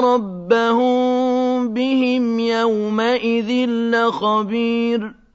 ربهم بهم يومئذ لخبير